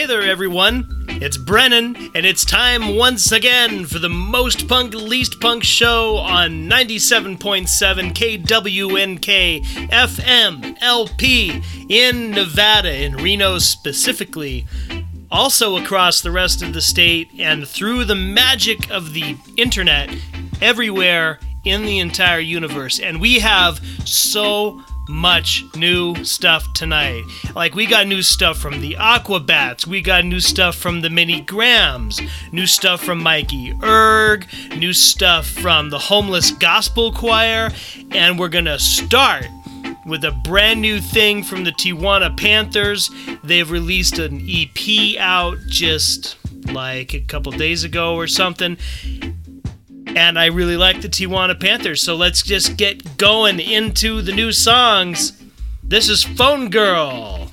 Hey there, everyone. It's Brennan, and it's time once again for the most punk, least punk show on 97.7 KWNK FM LP in Nevada, in Reno specifically. Also across the rest of the state and through the magic of the internet, everywhere in the entire universe. And we have so much new stuff tonight. Like, we got new stuff from the Aquabats, we got new stuff from the Mini Grams, new stuff from Mikey Erg, new stuff from the Homeless Gospel Choir, and we're gonna start with a brand new thing from the Tijuana Panthers. They've released an EP out just like a couple days ago or something and I really like the Tijuana Panthers. So let's just get going into the new songs. This is Phone Girl.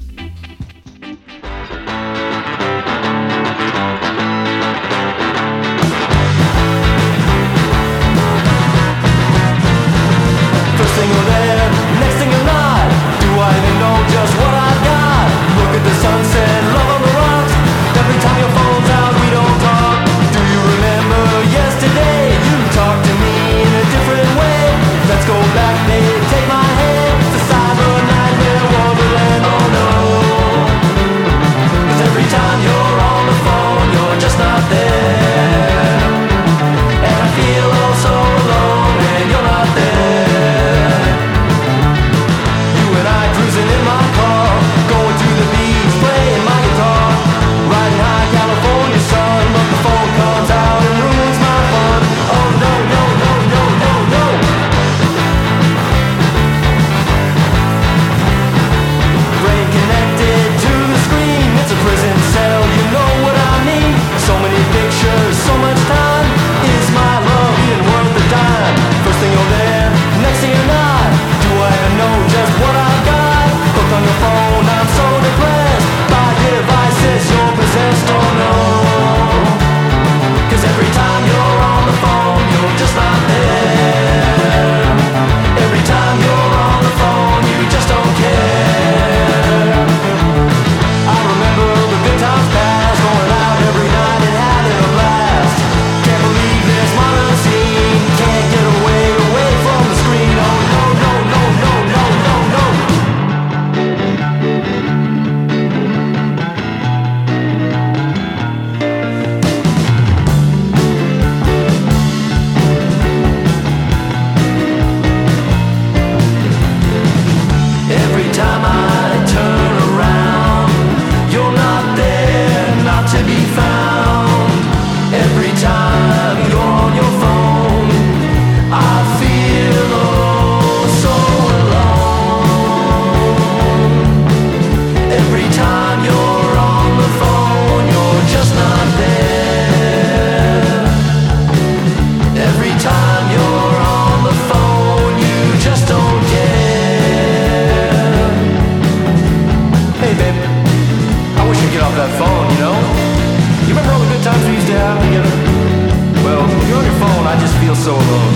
so alone.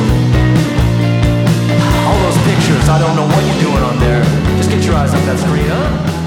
All those pictures, I don't know what you're doing on there. Just get your eyes off that screen, huh?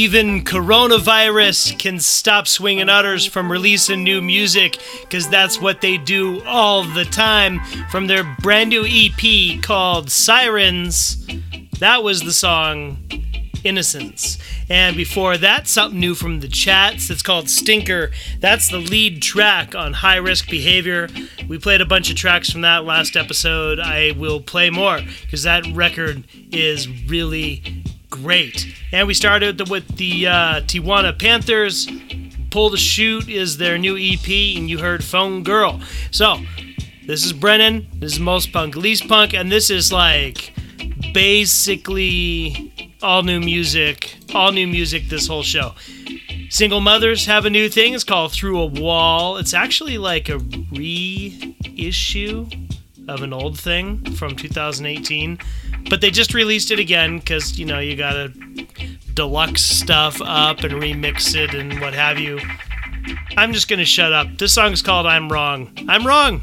Even coronavirus can stop Swingin' Utters from releasing new music, because that's what they do all the time. From their brand new EP called Sirens, that was the song Innocence. And before that, something new from the chats. It's called Stinker. That's the lead track on High Risk Behavior. We played a bunch of tracks from that last episode. I will play more because that record is really great. And we started with the uh, Tijuana Panthers. Pull the Shoot is their new EP, and you heard Phone Girl. So, this is Brennan. This is Most Punk, Least Punk, and this is like basically all new music, all new music this whole show. Single mothers have a new thing. It's called Through a Wall. It's actually like a reissue of an old thing from 2018, but they just released it again because you know you gotta deluxe stuff up and remix it and what have you. I'm just gonna shut up. This song's called I'm Wrong. I'm wrong.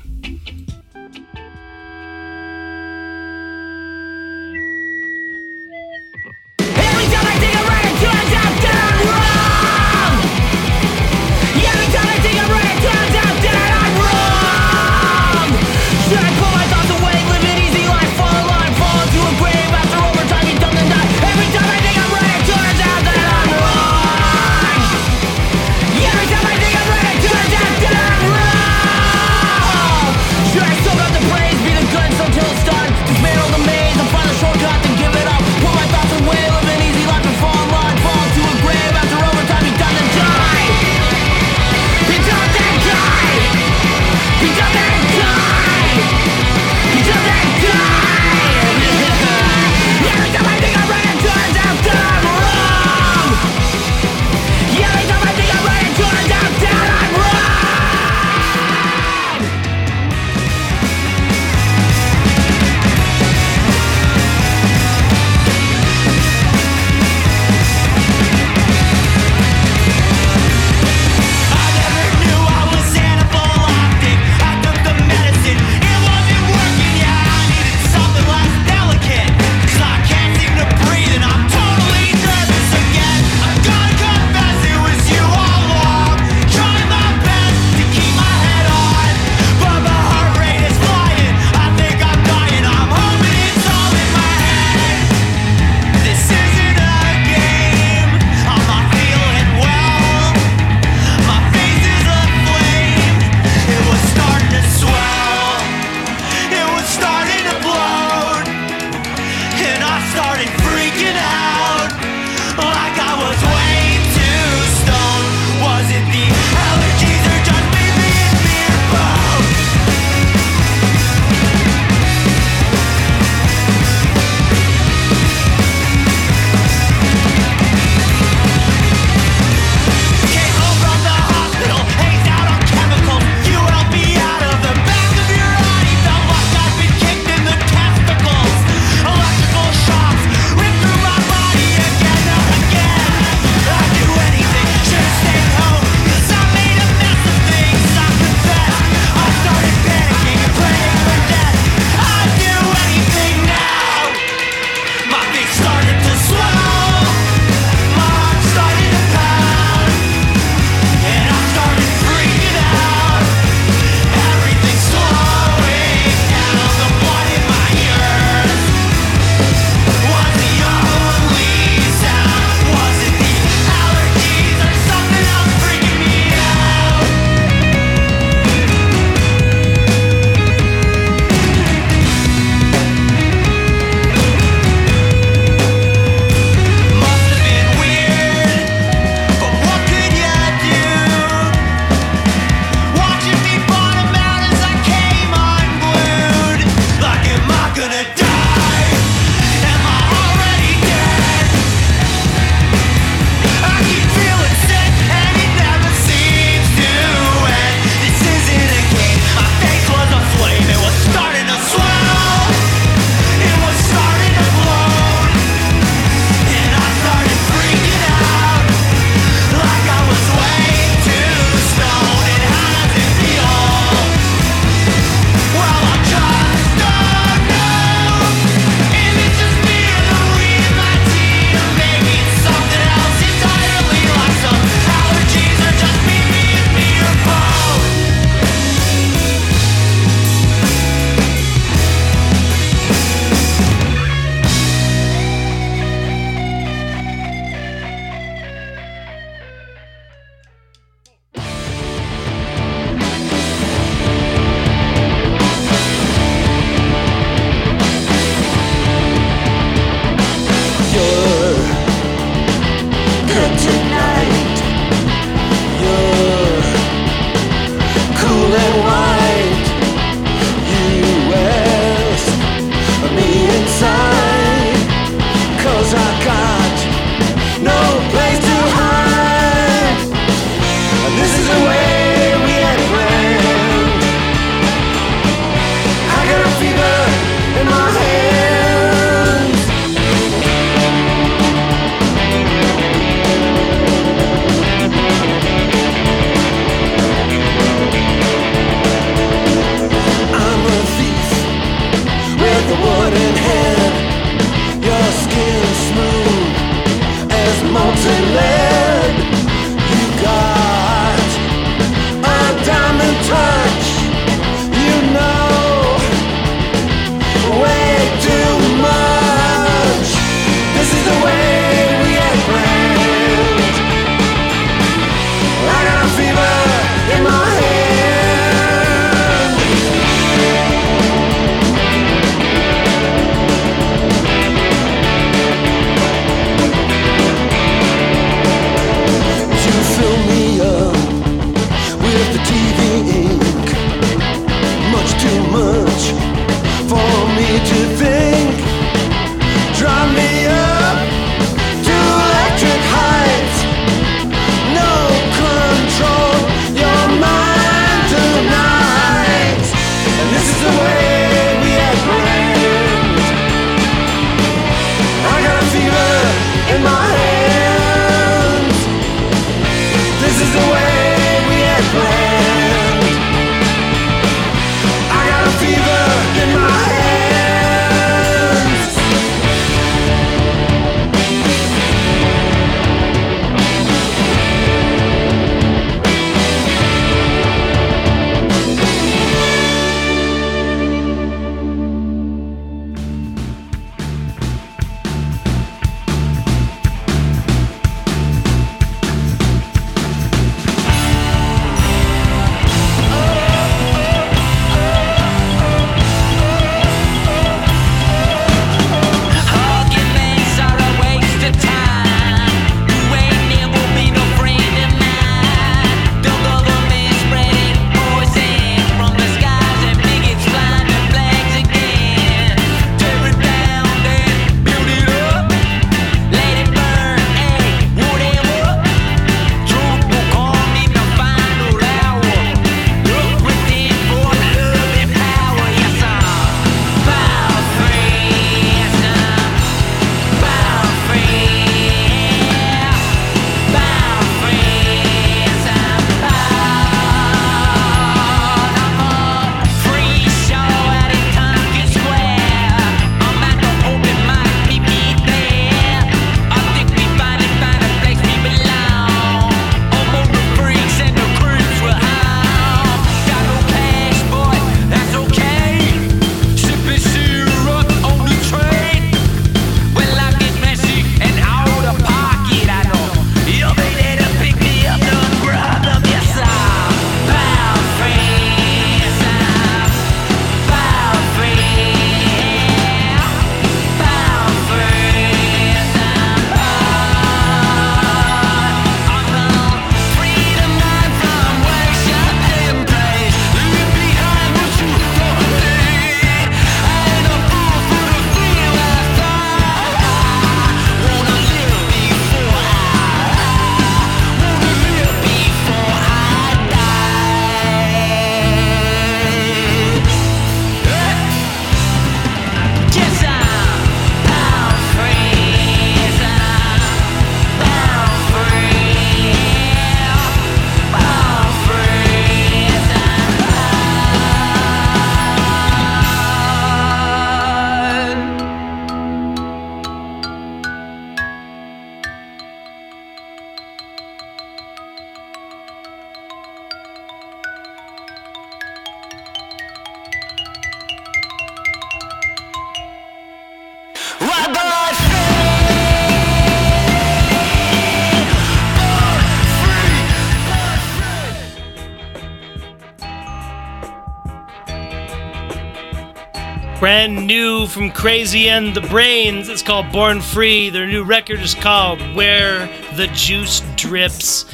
From Crazy and the Brains. It's called Born Free. Their new record is called Where the Juice Drips.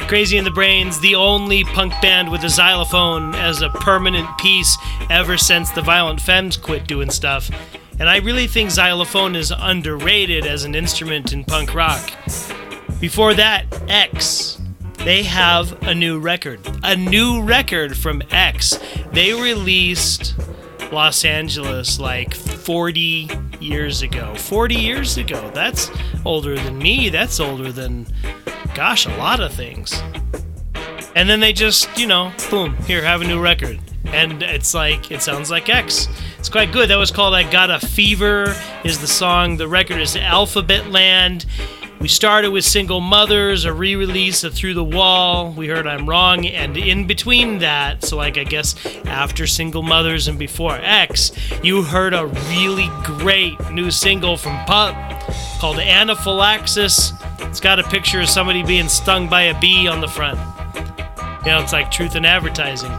Crazy and the Brains, the only punk band with a xylophone as a permanent piece ever since the Violent Femmes quit doing stuff. And I really think xylophone is underrated as an instrument in punk rock. Before that, X. They have a new record. A new record from X. They released Los Angeles like 40 years ago. 40 years ago. That's older than me. That's older than, gosh, a lot of things. And then they just, you know, boom, here, have a new record. And it's like, it sounds like X. It's quite good. That was called I Got a Fever, is the song. The record is Alphabet Land. We started with Single Mothers, a re release of Through the Wall. We heard I'm Wrong, and in between that, so like I guess after Single Mothers and before X, you heard a really great new single from Pup called Anaphylaxis. It's got a picture of somebody being stung by a bee on the front. You know, it's like truth in advertising.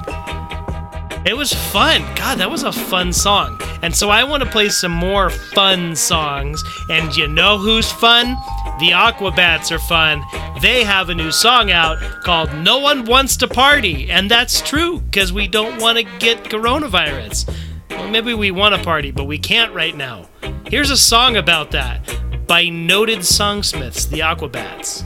It was fun. God, that was a fun song. And so I want to play some more fun songs. And you know who's fun? The Aquabats are fun. They have a new song out called No One Wants to Party. And that's true, because we don't want to get coronavirus. Well, maybe we want to party, but we can't right now. Here's a song about that by noted songsmiths, the Aquabats.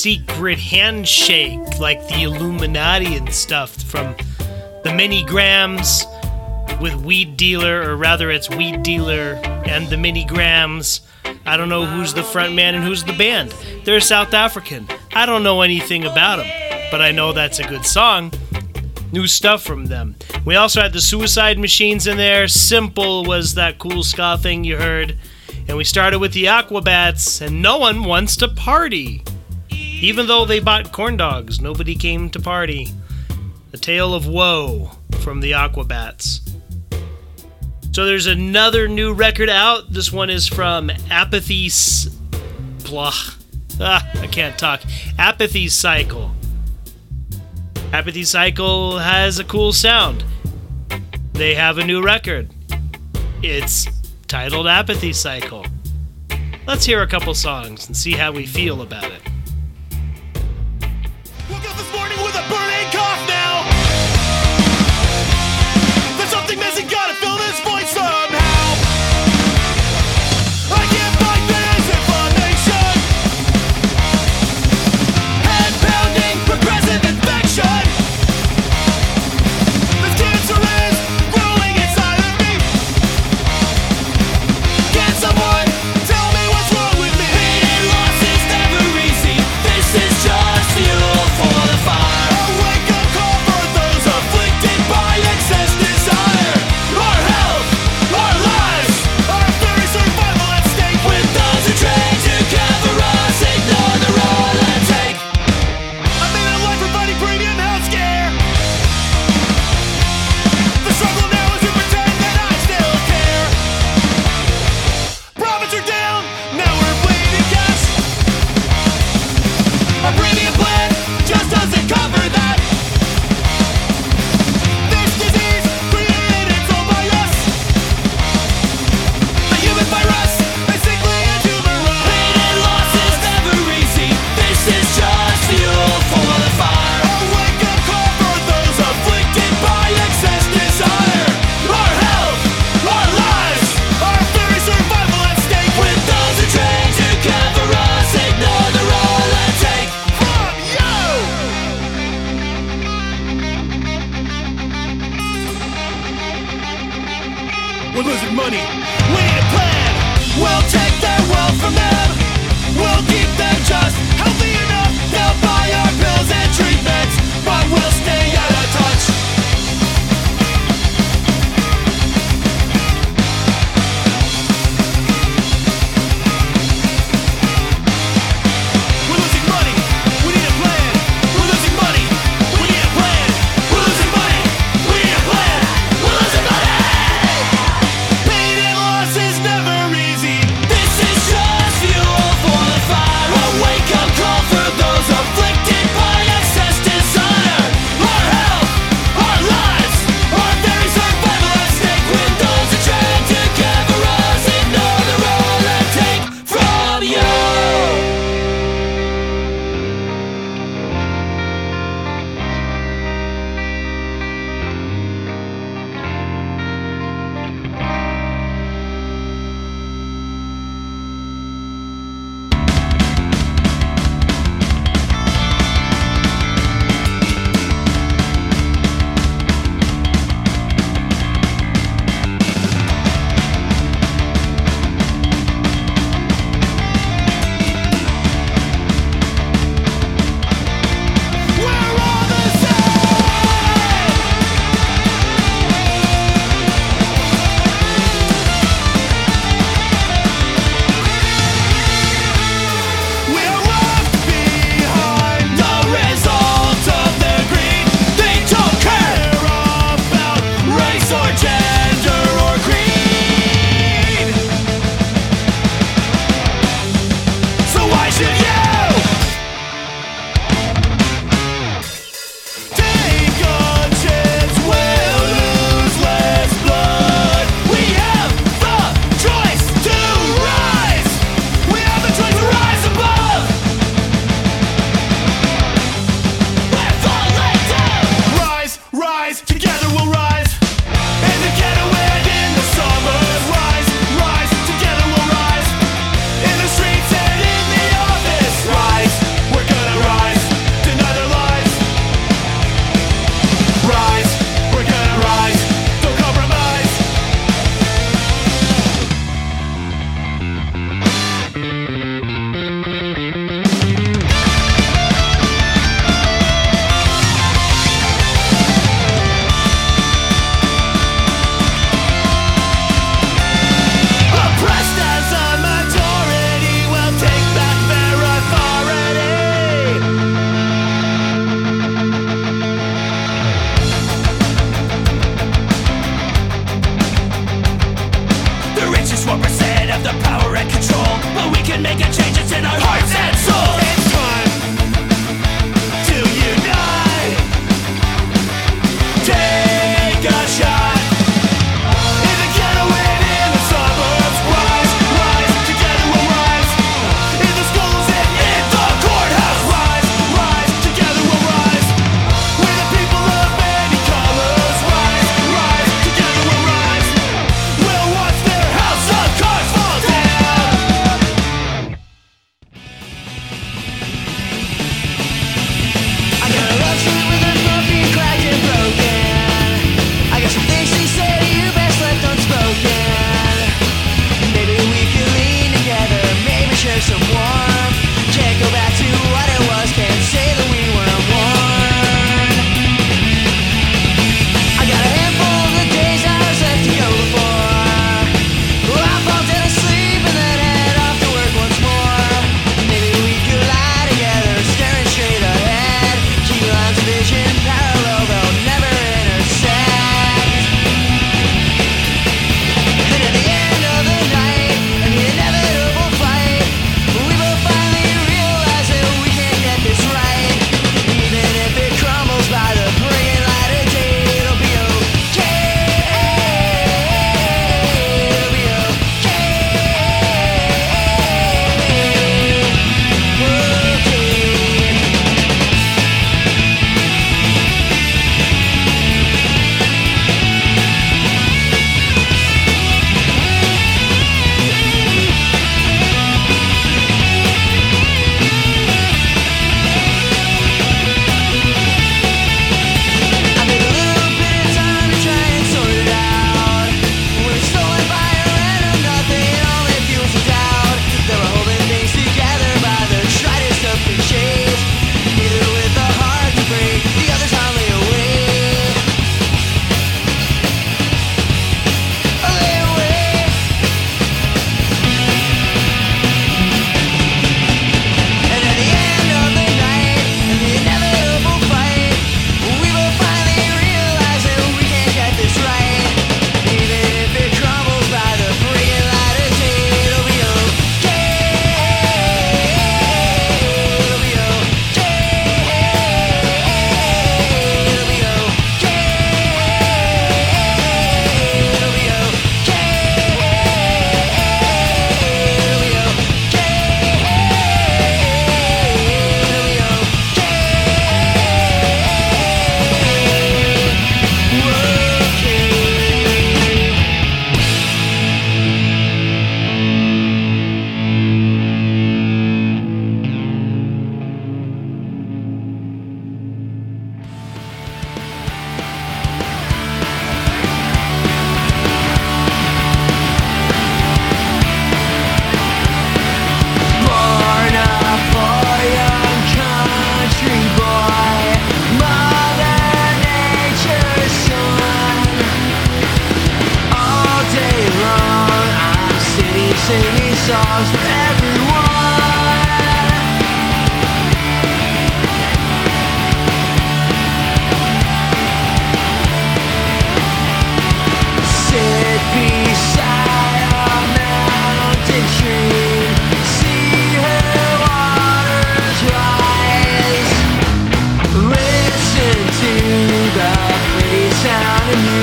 secret handshake like the Illuminati and stuff from the mini grams with weed dealer or rather it's weed dealer and the mini grams. I don't know who's the front man and who's the band. They're south african. I don't know anything about them but i know that's a good song. New stuff from them. We also had the suicide machines in there. Simple was that cool ska thing you heard. And we started with the aquabats and no one wants to party. Even though they bought corn dogs, nobody came to party. A Tale of Woe from the Aquabats. So there's another new record out. This one is from Apathy. S- blah. Ah, I can't talk. Apathy Cycle. Apathy Cycle has a cool sound. They have a new record. It's titled Apathy Cycle. Let's hear a couple songs and see how we feel about it.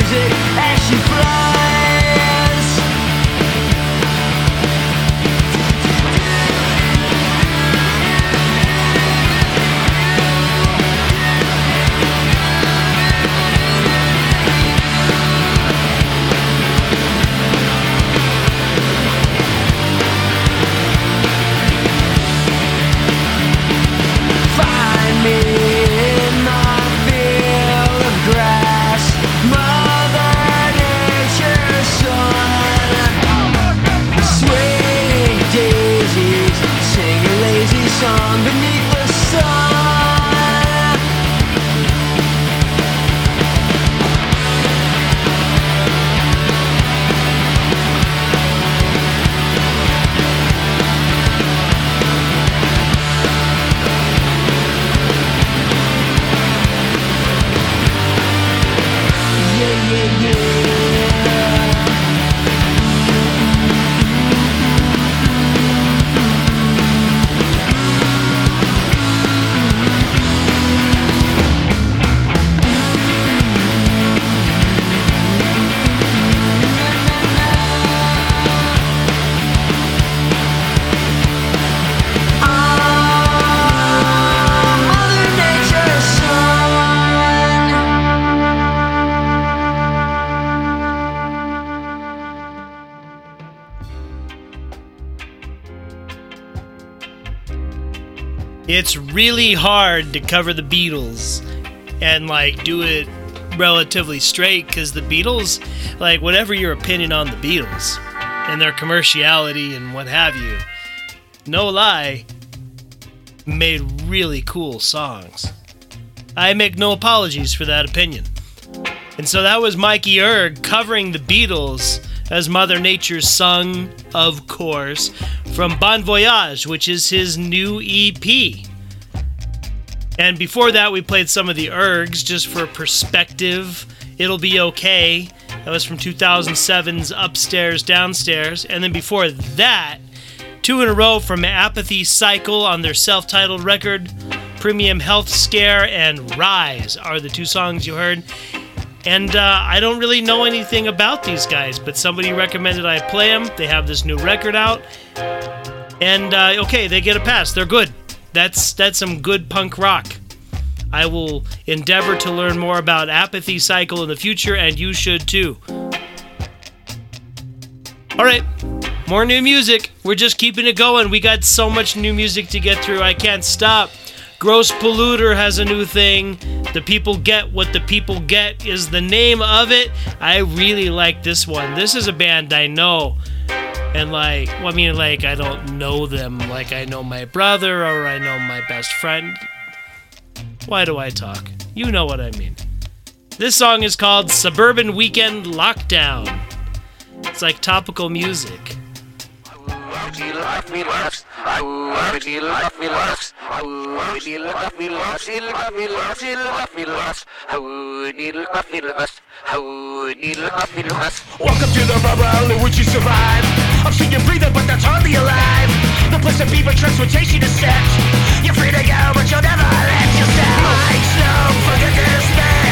music. Really hard to cover the Beatles and like do it relatively straight because the Beatles, like whatever your opinion on the Beatles and their commerciality and what have you, no lie, made really cool songs. I make no apologies for that opinion. And so that was Mikey Erg covering the Beatles as Mother Nature's Son, of course, from Bon Voyage, which is his new EP. And before that, we played some of the Ergs just for perspective. It'll be okay. That was from 2007's Upstairs, Downstairs. And then before that, two in a row from Apathy Cycle on their self titled record. Premium Health Scare and Rise are the two songs you heard. And uh, I don't really know anything about these guys, but somebody recommended I play them. They have this new record out. And uh, okay, they get a pass. They're good. That's that's some good punk rock. I will endeavor to learn more about Apathy Cycle in the future, and you should too. All right, more new music. We're just keeping it going. We got so much new music to get through. I can't stop. Gross Polluter has a new thing. The People Get What the People Get is the name of it. I really like this one. This is a band I know. And like, well, I mean, like, I don't know them like I know my brother or I know my best friend. Why do I talk? You know what I mean. This song is called Suburban Weekend Lockdown. It's like topical music. Welcome to the bubble in which you survive. I'm seeing you breathing, but that's hardly alive. The place of beaver transportation is set. You're free to go, but you'll never let yourself. Like snow, forget this mask.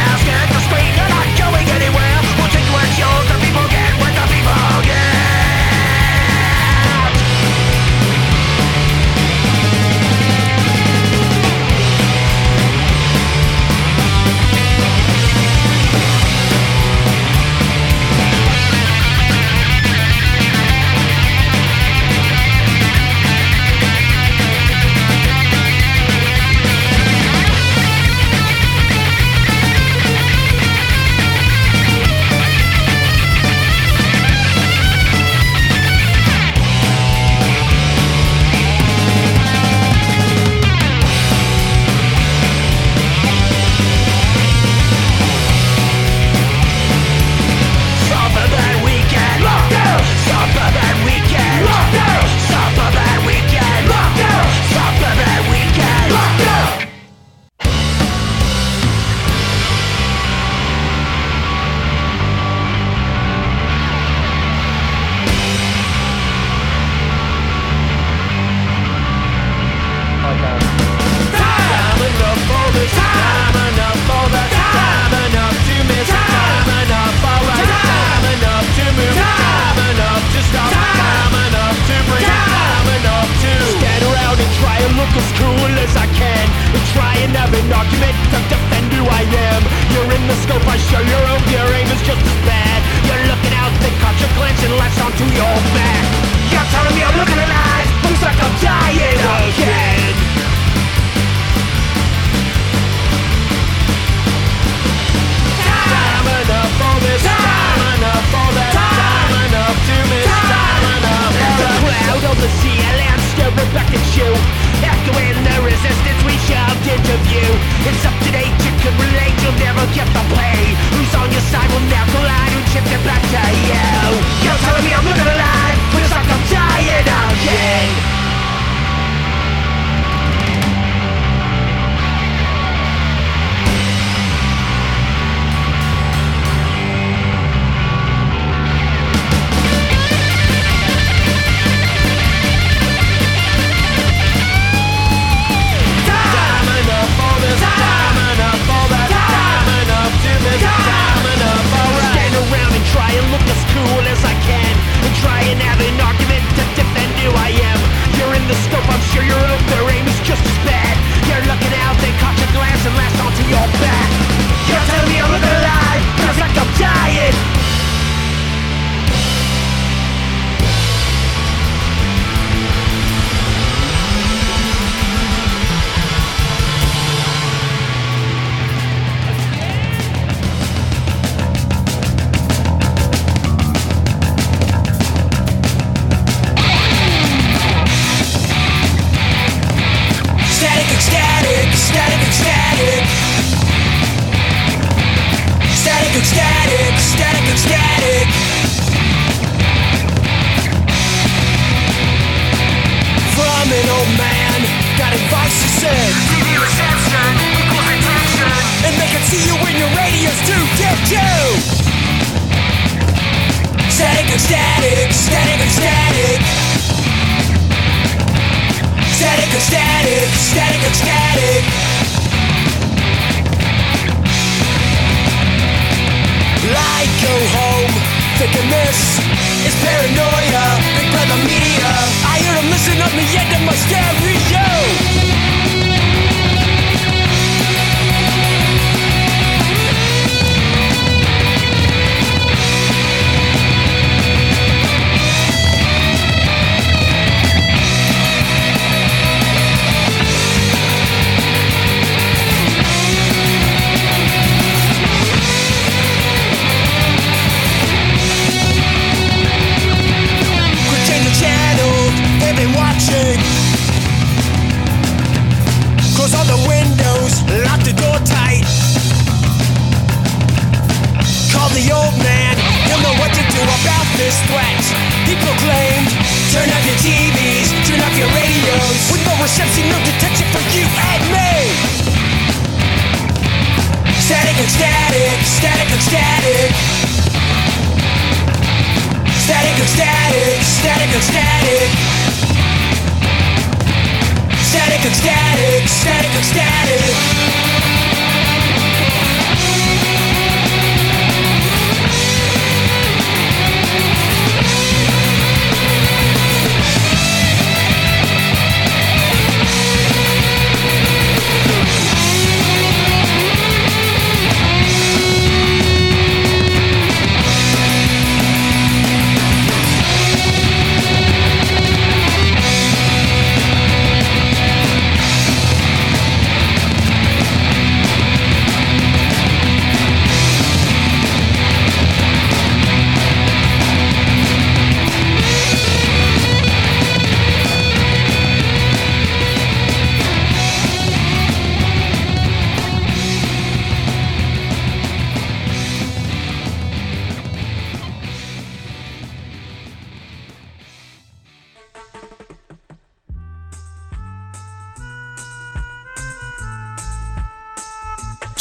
Go home thinking this is paranoia. Big brother media. I hear them listen on the end of my stereo.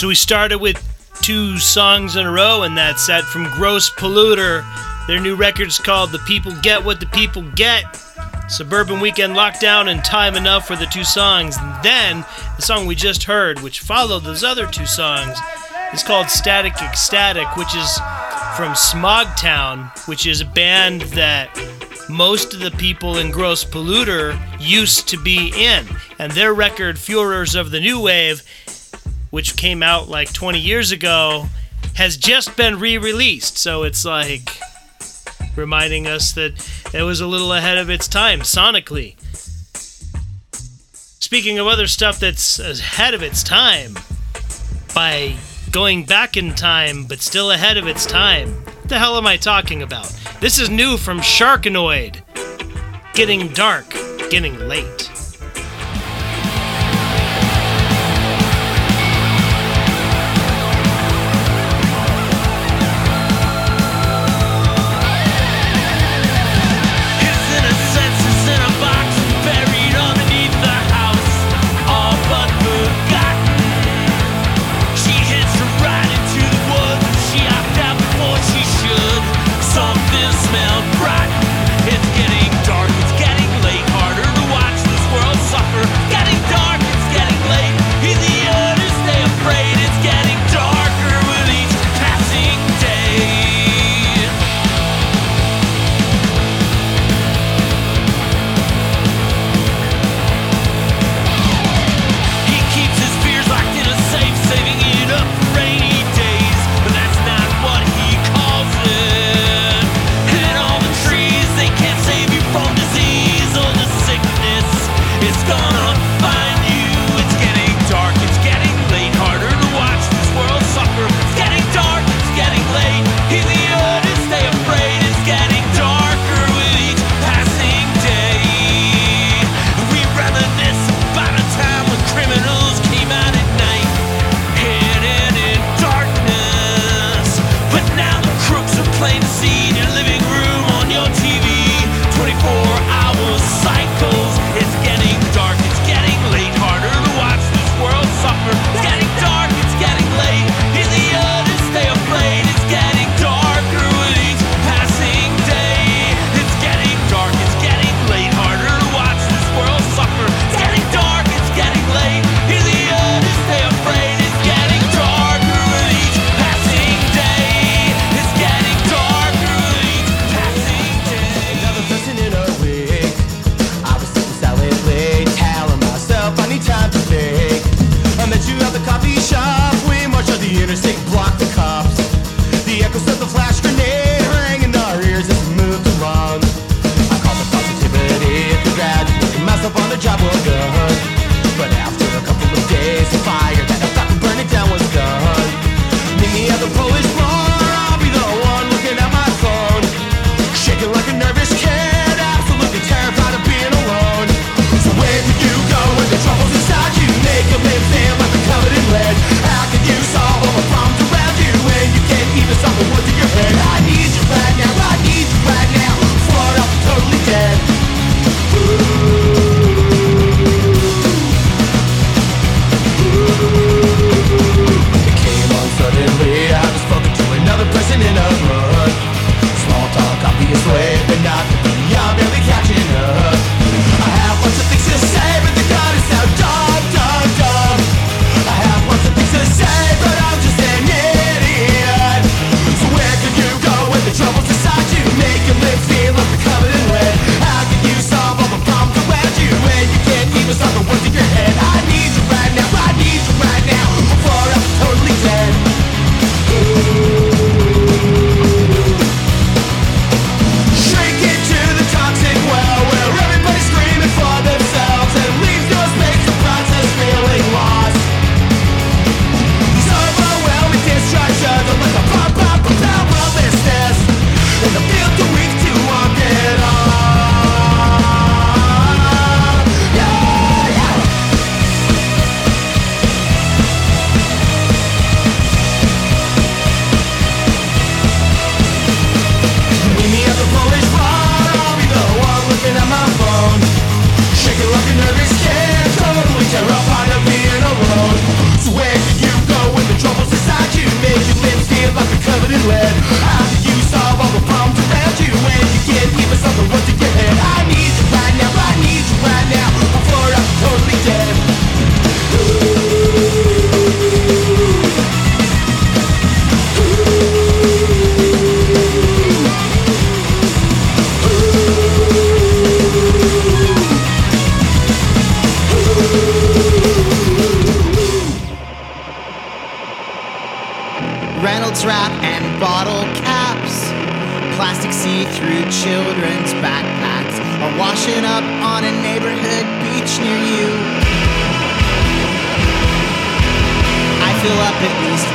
So we started with two songs in a row, and that set from Gross Polluter. Their new record's called The People Get What the People Get. Suburban Weekend Lockdown and Time Enough for the two songs. And then the song we just heard, which followed those other two songs, is called Static Ecstatic, which is from Smogtown, which is a band that most of the people in Gross Polluter used to be in. And their record, Fuhrers of the New Wave, which came out like 20 years ago, has just been re released. So it's like reminding us that it was a little ahead of its time sonically. Speaking of other stuff that's ahead of its time, by going back in time but still ahead of its time, what the hell am I talking about? This is new from Sharkanoid. Getting dark, getting late.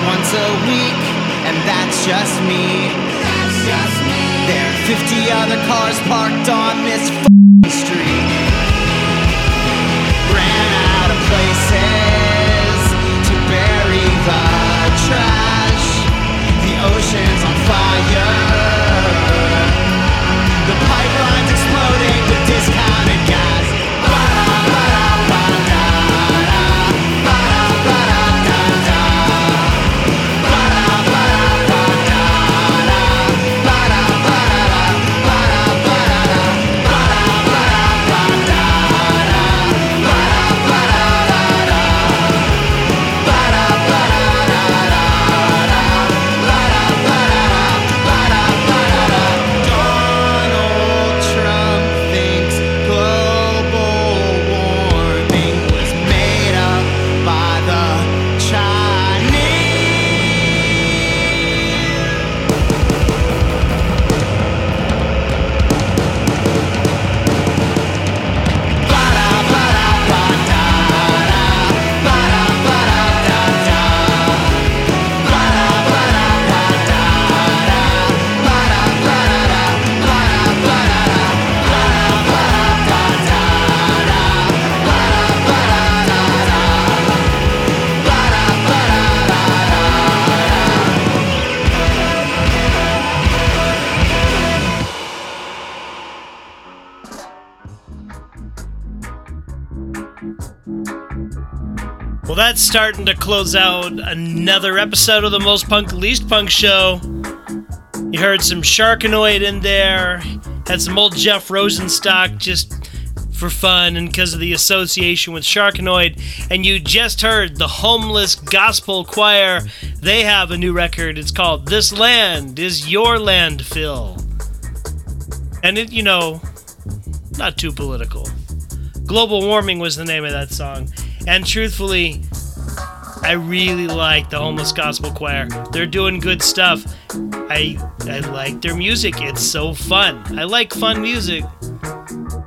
Once a week, and that's just me. That's just me. There are 50 other cars parked on this street. Ran out of places to bury the trash. The ocean's on fire. That's starting to close out another episode of the Most Punk Least Punk show. You heard some Sharkanoid in there, had some old Jeff Rosenstock just for fun and because of the association with Sharkanoid, and you just heard the Homeless Gospel Choir. They have a new record. It's called This Land is Your Landfill. And it, you know, not too political. Global Warming was the name of that song. And truthfully, I really like the Homeless Gospel Choir. They're doing good stuff. I I like their music. It's so fun. I like fun music.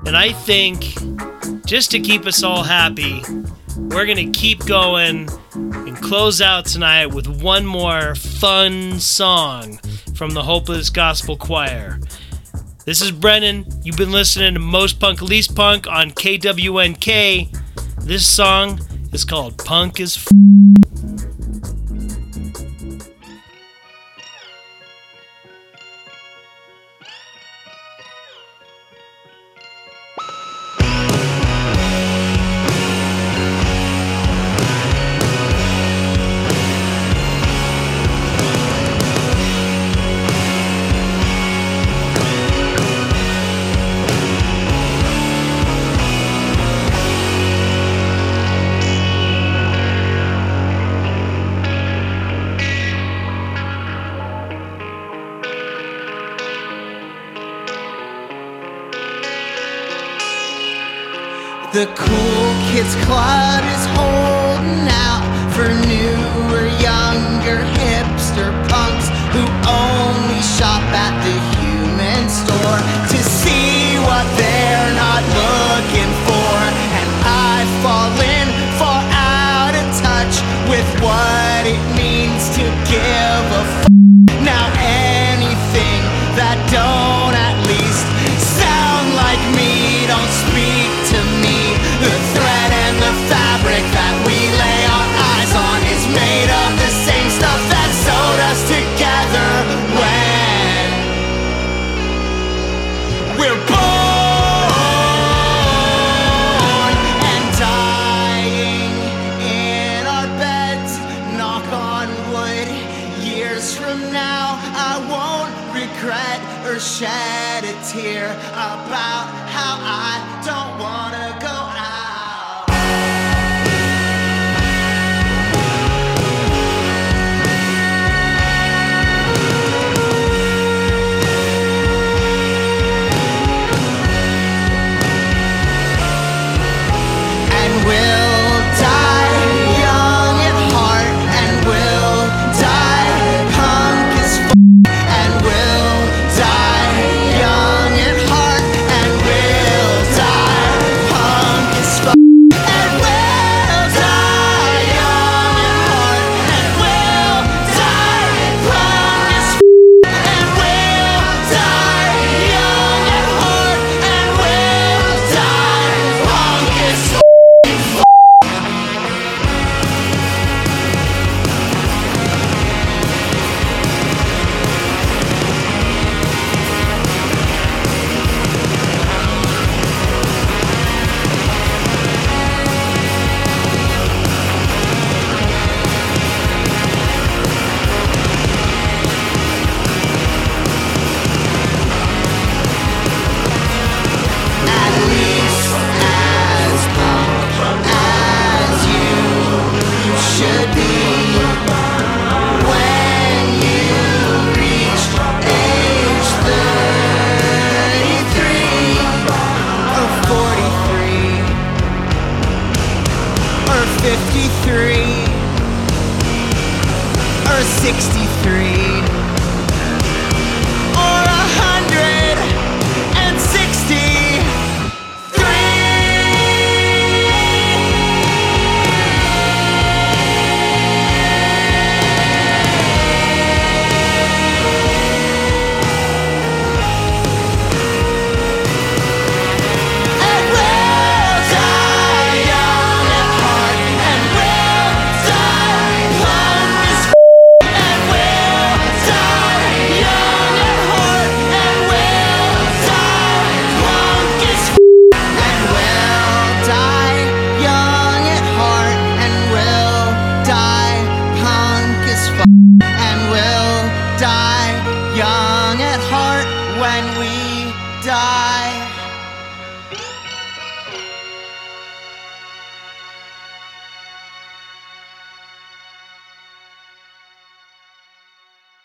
And I think just to keep us all happy, we're going to keep going and close out tonight with one more fun song from the Hopeless Gospel Choir. This is Brennan. You've been listening to Most Punk Least Punk on KWNK. This song is called Punk is F- The cool kids club is